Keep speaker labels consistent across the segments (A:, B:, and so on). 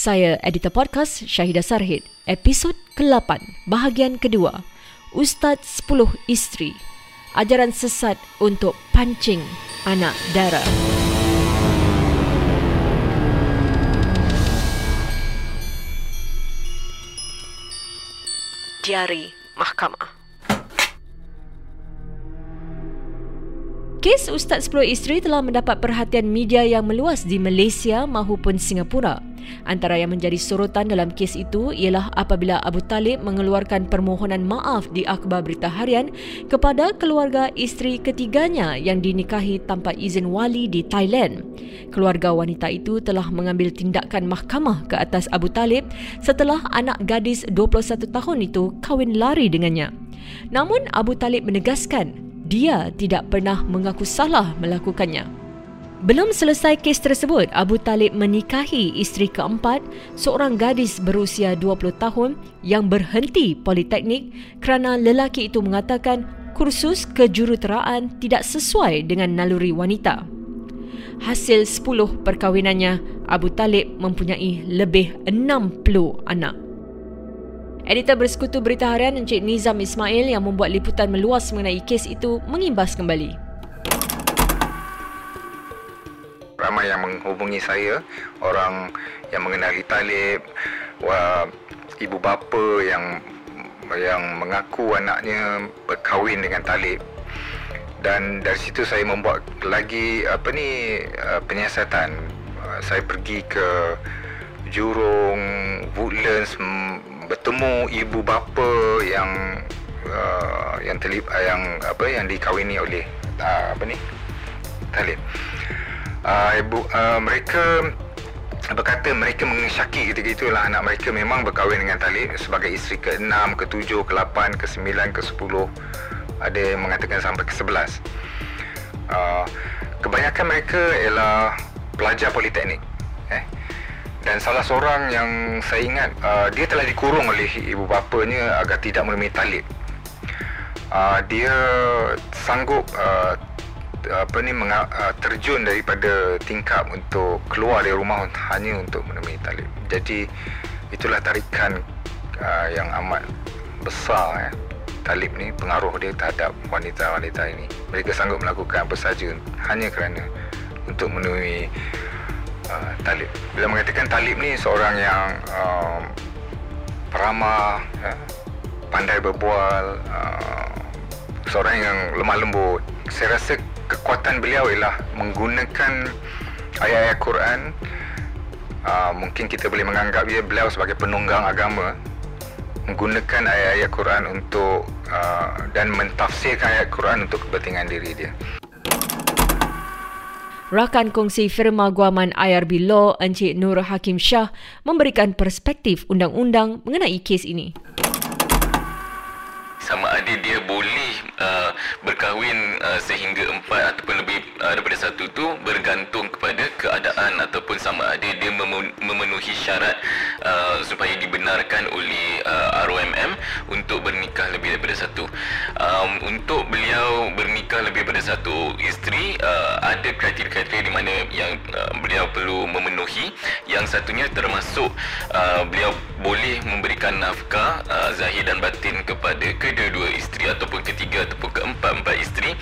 A: Saya editor podcast Syahidah Sarhid, episod ke-8, bahagian kedua. Ustaz 10 Isteri. Ajaran sesat untuk pancing anak dara. Diari Mahkamah. Kes Ustaz 10 Isteri telah mendapat perhatian media yang meluas di Malaysia maupun Singapura. Antara yang menjadi sorotan dalam kes itu ialah apabila Abu Talib mengeluarkan permohonan maaf di akhbar berita harian kepada keluarga isteri ketiganya yang dinikahi tanpa izin wali di Thailand. Keluarga wanita itu telah mengambil tindakan mahkamah ke atas Abu Talib setelah anak gadis 21 tahun itu kahwin lari dengannya. Namun Abu Talib menegaskan dia tidak pernah mengaku salah melakukannya. Belum selesai kes tersebut, Abu Talib menikahi isteri keempat, seorang gadis berusia 20 tahun yang berhenti politeknik kerana lelaki itu mengatakan kursus kejuruteraan tidak sesuai dengan naluri wanita. Hasil 10 perkahwinannya, Abu Talib mempunyai lebih 60 anak. Editor Bersekutu Berita Harian Encik Nizam Ismail yang membuat liputan meluas mengenai kes itu mengimbas kembali.
B: Ramai yang menghubungi saya, orang yang mengenali Talib, wah, ibu bapa yang yang mengaku anaknya berkahwin dengan Talib. Dan dari situ saya membuat lagi apa ni uh, penyiasatan. Saya pergi ke Jurong, Woodlands, bertemu ibu bapa yang uh, yang uh, yang apa yang dikahwini oleh uh, apa ni Talib. Uh, ibu uh, mereka berkata mereka mengesyaki ketika itulah anak mereka memang berkahwin dengan Talib sebagai isteri ke-6, ke-7, ke-8, ke-9, ke-10 ada yang mengatakan sampai ke-11 uh, kebanyakan mereka ialah pelajar politeknik eh. Dan salah seorang yang saya ingat uh, dia telah dikurung oleh ibu bapanya agar tidak menemui talib. Uh, dia sanggup uh, apa ni menga- uh, terjun daripada tingkap untuk keluar dari rumah hanya untuk menemui talib jadi itulah tarikan uh, yang amat besar eh. talib ni pengaruh dia terhadap wanita-wanita ini mereka sanggup melakukan apa saja hanya kerana untuk menemui uh, Talib. Bila mengatakan Talib ni seorang yang uh, peramah, ya, pandai berbual, uh, seorang yang lemah lembut. Saya rasa kekuatan beliau ialah menggunakan ayat-ayat Quran. Uh, mungkin kita boleh menganggap dia beliau sebagai penunggang agama menggunakan ayat-ayat Quran untuk uh, dan mentafsirkan ayat Quran untuk kepentingan diri dia.
A: Rakan kongsi firma guaman IRB Law Encik Nur Hakim Shah memberikan perspektif undang-undang mengenai kes ini.
C: Sama ada dia boleh uh, berkahwin uh, sehingga empat ataupun lebih uh, daripada satu tu bergantung kepada keadaan ataupun sama ada dia memenuhi syarat uh, supaya dibenarkan oleh uh, ROMM untuk bernikah lebih daripada satu. Um, untuk beliau bernikah lebih daripada satu isteri uh, ada kriteria-kriteria di mana yang uh, beliau perlu memenuhi. Yang satunya termasuk uh, beliau boleh memberikan nafkah uh, zahir dan batin kepada kedua-dua isteri ataupun ketiga ataupun keempat-empat isteri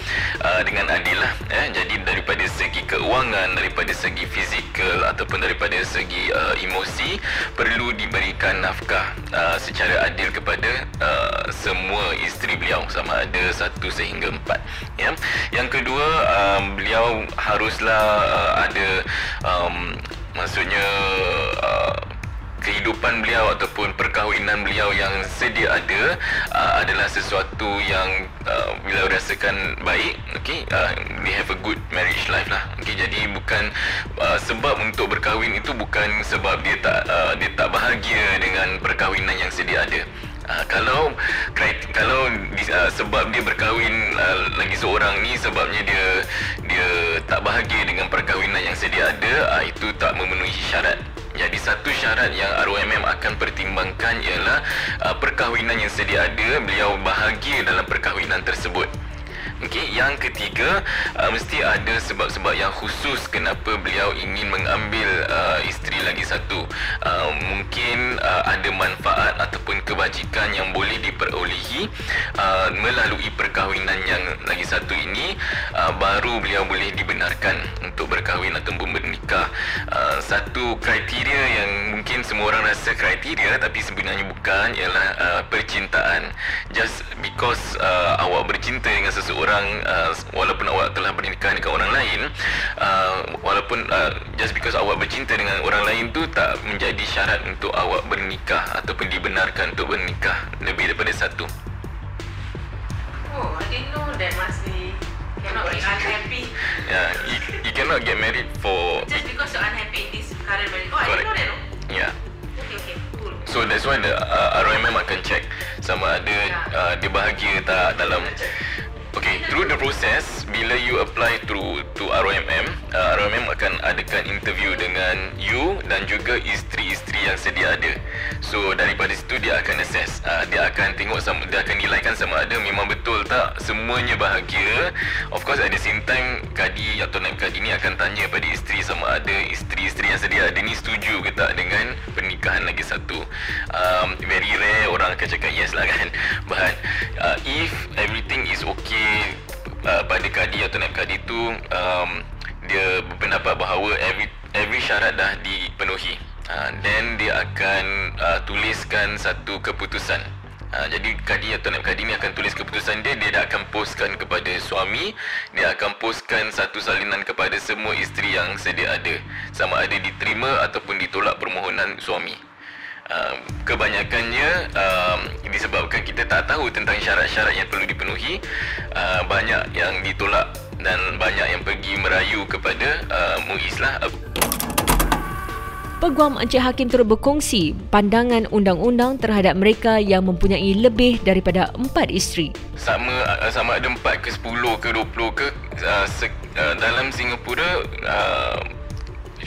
C: uh, dengan adil lah eh. jadi daripada segi keuangan daripada segi fizikal ataupun daripada segi uh, emosi perlu diberikan nafkah uh, secara adil kepada uh, semua isteri beliau. Sama ada satu sehingga empat ya. Yang kedua um, beliau haruslah uh, ada um, maksudnya uh, kehidupan beliau ataupun perkahwinan beliau yang sedia ada uh, adalah sesuatu yang uh, beliau rasakan baik okey? Uh, they have a good marriage life lah. Okey jadi bukan uh, sebab untuk berkahwin itu bukan sebab dia tak uh, dia tak bahagia dengan perkahwinan yang sedia ada. Uh, kalau kalau uh, sebab dia berkahwin uh, lagi seorang ni sebabnya dia dia tak bahagia dengan perkahwinan yang sedia ada uh, itu tak memenuhi syarat jadi satu syarat yang ROMM akan pertimbangkan ialah uh, perkahwinan yang sedia ada, beliau bahagia dalam perkahwinan tersebut. Okey, yang ketiga uh, mesti ada sebab-sebab yang khusus kenapa beliau ingin mengambil uh, isteri lagi satu. Uh, mungkin uh, ada manfaat ataupun kebajikan yang boleh diperolehi uh, melalui perkahwinan yang lagi satu ini uh, baru beliau boleh dibenarkan untuk berkahwin ataupun bernikah. Uh, satu kriteria yang mungkin rasa kriteria tapi sebenarnya bukan ialah uh, percintaan. Just because uh, awak bercinta dengan seseorang orang uh, walaupun awak telah bernikah dengan orang lain uh, walaupun uh, just because awak bercinta dengan orang lain tu tak menjadi syarat untuk awak bernikah ataupun dibenarkan untuk bernikah lebih daripada satu
D: oh I didn't know that must be cannot be unhappy
C: yeah you, you cannot get married for
D: just because you're unhappy in this current marriage oh Correct. I didn't know that
C: So that's why the uh, ROMM akan check sama ada uh, dia bahagia tak dalam Okay, through the process, bila you apply through to ROMM, uh, ROMM akan adakan interview dengan you dan juga isteri-isteri yang sedia ada. So, daripada situ dia akan assess. Uh, dia akan tengok, sama, dia akan nilaikan sama ada memang betul tak semuanya bahagia. Of course, at the same time, kadi atau naib kadi ni akan tanya pada isteri sama ada isteri-isteri yang sedia ada ni setuju ke tak dengan pernikahan lagi satu. Um, very rare orang akan cakap yes lah kan. But, uh, if everything is okay kadi atau naib kadi tu um, dia berpendapat bahawa every every syarat dah dipenuhi. Uh, then dia akan uh, tuliskan satu keputusan. Ha, jadi kadi atau naib kadi ni akan tulis keputusan dia Dia dah akan postkan kepada suami Dia akan postkan satu salinan kepada semua isteri yang sedia ada. Sama ada diterima ataupun ditolak permohonan suami uh, kebanyakannya um, disebabkan kita tak tahu tentang syarat-syarat yang perlu dipenuhi uh, banyak yang ditolak dan banyak yang pergi merayu kepada uh, MUIS lah
A: Peguam Encik Hakim turut berkongsi pandangan undang-undang terhadap mereka yang mempunyai lebih daripada empat isteri.
C: Sama uh, sama ada empat ke sepuluh ke dua puluh ke uh, se, uh, dalam Singapura uh,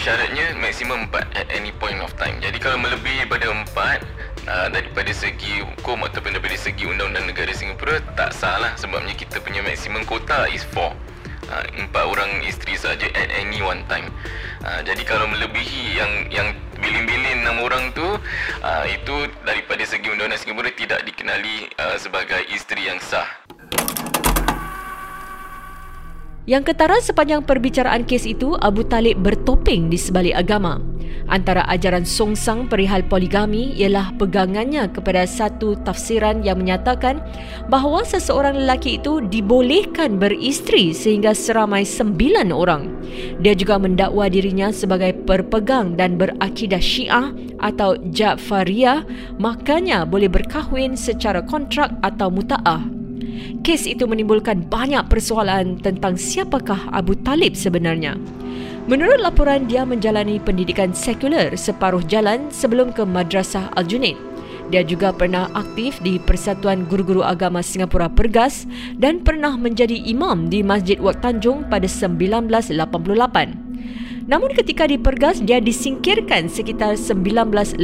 C: syaratnya maksimum 4 at any point of time. Jadi kalau melebihi daripada 4 uh, daripada segi hukum ataupun daripada segi undang-undang negara Singapura tak salah sebabnya kita punya maksimum kota is 4. Uh, empat orang isteri saja at any one time. Uh, jadi kalau melebihi yang yang bilin-bilin enam orang tu uh, itu daripada segi undang-undang Singapura tidak dikenali uh, sebagai isteri yang sah.
A: Yang ketara sepanjang perbicaraan kes itu, Abu Talib bertopeng di sebalik agama. Antara ajaran songsang perihal poligami ialah pegangannya kepada satu tafsiran yang menyatakan bahawa seseorang lelaki itu dibolehkan beristeri sehingga seramai sembilan orang. Dia juga mendakwa dirinya sebagai perpegang dan berakidah syiah atau Ja'fariyah, makanya boleh berkahwin secara kontrak atau muta'ah. Kes itu menimbulkan banyak persoalan tentang siapakah Abu Talib sebenarnya. Menurut laporan, dia menjalani pendidikan sekular separuh jalan sebelum ke Madrasah Al-Junaid. Dia juga pernah aktif di Persatuan Guru-Guru Agama Singapura Pergas dan pernah menjadi imam di Masjid Wak Tanjung pada 1988. Namun ketika di Pergas, dia disingkirkan sekitar 1989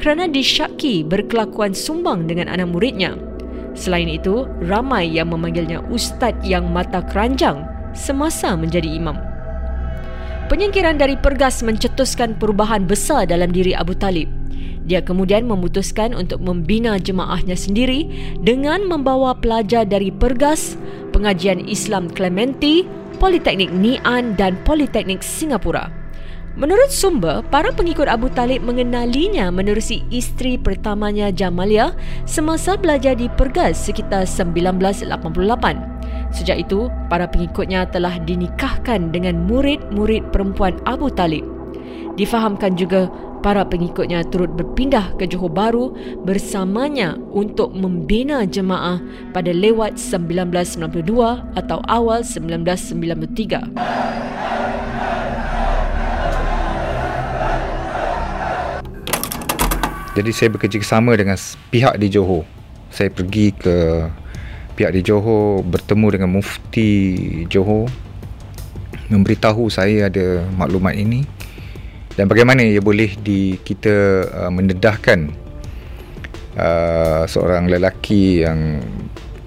A: kerana disyaki berkelakuan sumbang dengan anak muridnya. Selain itu, ramai yang memanggilnya ustaz yang mata keranjang semasa menjadi imam. Penyingkiran dari Pergas mencetuskan perubahan besar dalam diri Abu Talib. Dia kemudian memutuskan untuk membina jemaahnya sendiri dengan membawa pelajar dari Pergas, Pengajian Islam Clementi, Politeknik Nian dan Politeknik Singapura. Menurut sumber, para pengikut Abu Talib mengenalinya menerusi isteri pertamanya Jamalia semasa belajar di Pergas sekitar 1988. Sejak itu, para pengikutnya telah dinikahkan dengan murid-murid perempuan Abu Talib. Difahamkan juga para pengikutnya turut berpindah ke Johor Bahru bersamanya untuk membina jemaah pada lewat 1992 atau awal 1993.
B: Jadi saya bekerja sama dengan pihak di Johor. Saya pergi ke pihak di Johor bertemu dengan mufti Johor memberitahu saya ada maklumat ini dan bagaimana ia boleh di kita uh, mendedahkan uh, seorang lelaki yang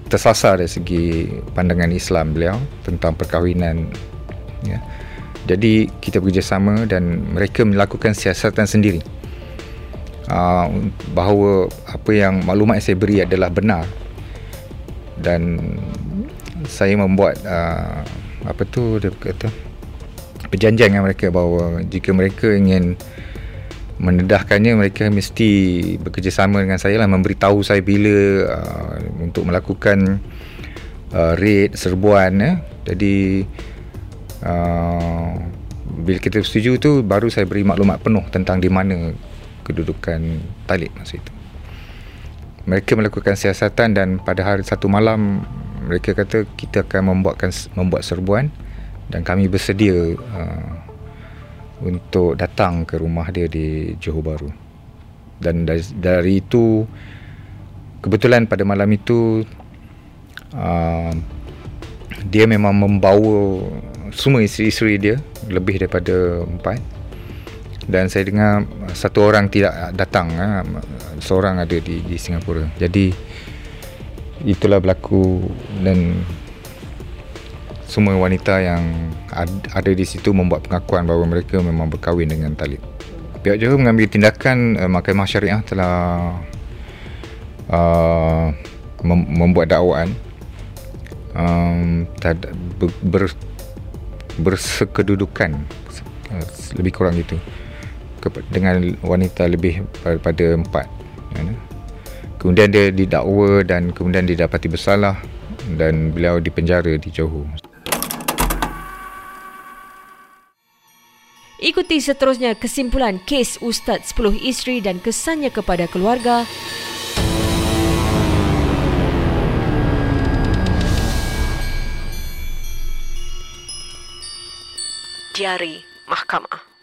B: tersasar dari segi pandangan Islam beliau tentang perkahwinan ya. Jadi kita bekerjasama dan mereka melakukan siasatan sendiri uh, bahawa apa yang maklumat yang saya beri adalah benar dan saya membuat uh, apa tu dia kata perjanjian dengan mereka bahawa jika mereka ingin mendedahkannya mereka mesti bekerjasama dengan saya lah memberitahu saya bila uh, untuk melakukan uh, raid serbuan ya. jadi uh, bila kita setuju tu baru saya beri maklumat penuh tentang di mana kedudukan talib masa itu mereka melakukan siasatan dan pada hari satu malam mereka kata kita akan membuatkan membuat serbuan dan kami bersedia uh, untuk datang ke rumah dia di Johor Bahru. Dan dari, dari itu kebetulan pada malam itu uh, dia memang membawa semua isteri-isteri dia lebih daripada empat dan saya dengar satu orang tidak datang uh, seorang ada di di Singapura. Jadi itulah berlaku dan semua wanita yang ada di situ membuat pengakuan bahawa mereka memang berkahwin dengan Talib. Pihak Johor mengambil tindakan uh, Mahkamah Syariah telah uh, mem- membuat dakwaan um, ber- ber- bersekedudukan uh, lebih kurang itu dengan wanita lebih daripada empat. Kemudian dia didakwa dan kemudian didapati bersalah dan beliau dipenjara di Johor.
A: Ikuti seterusnya kesimpulan kes Ustaz 10 isteri dan kesannya kepada keluarga. Diari Mahkamah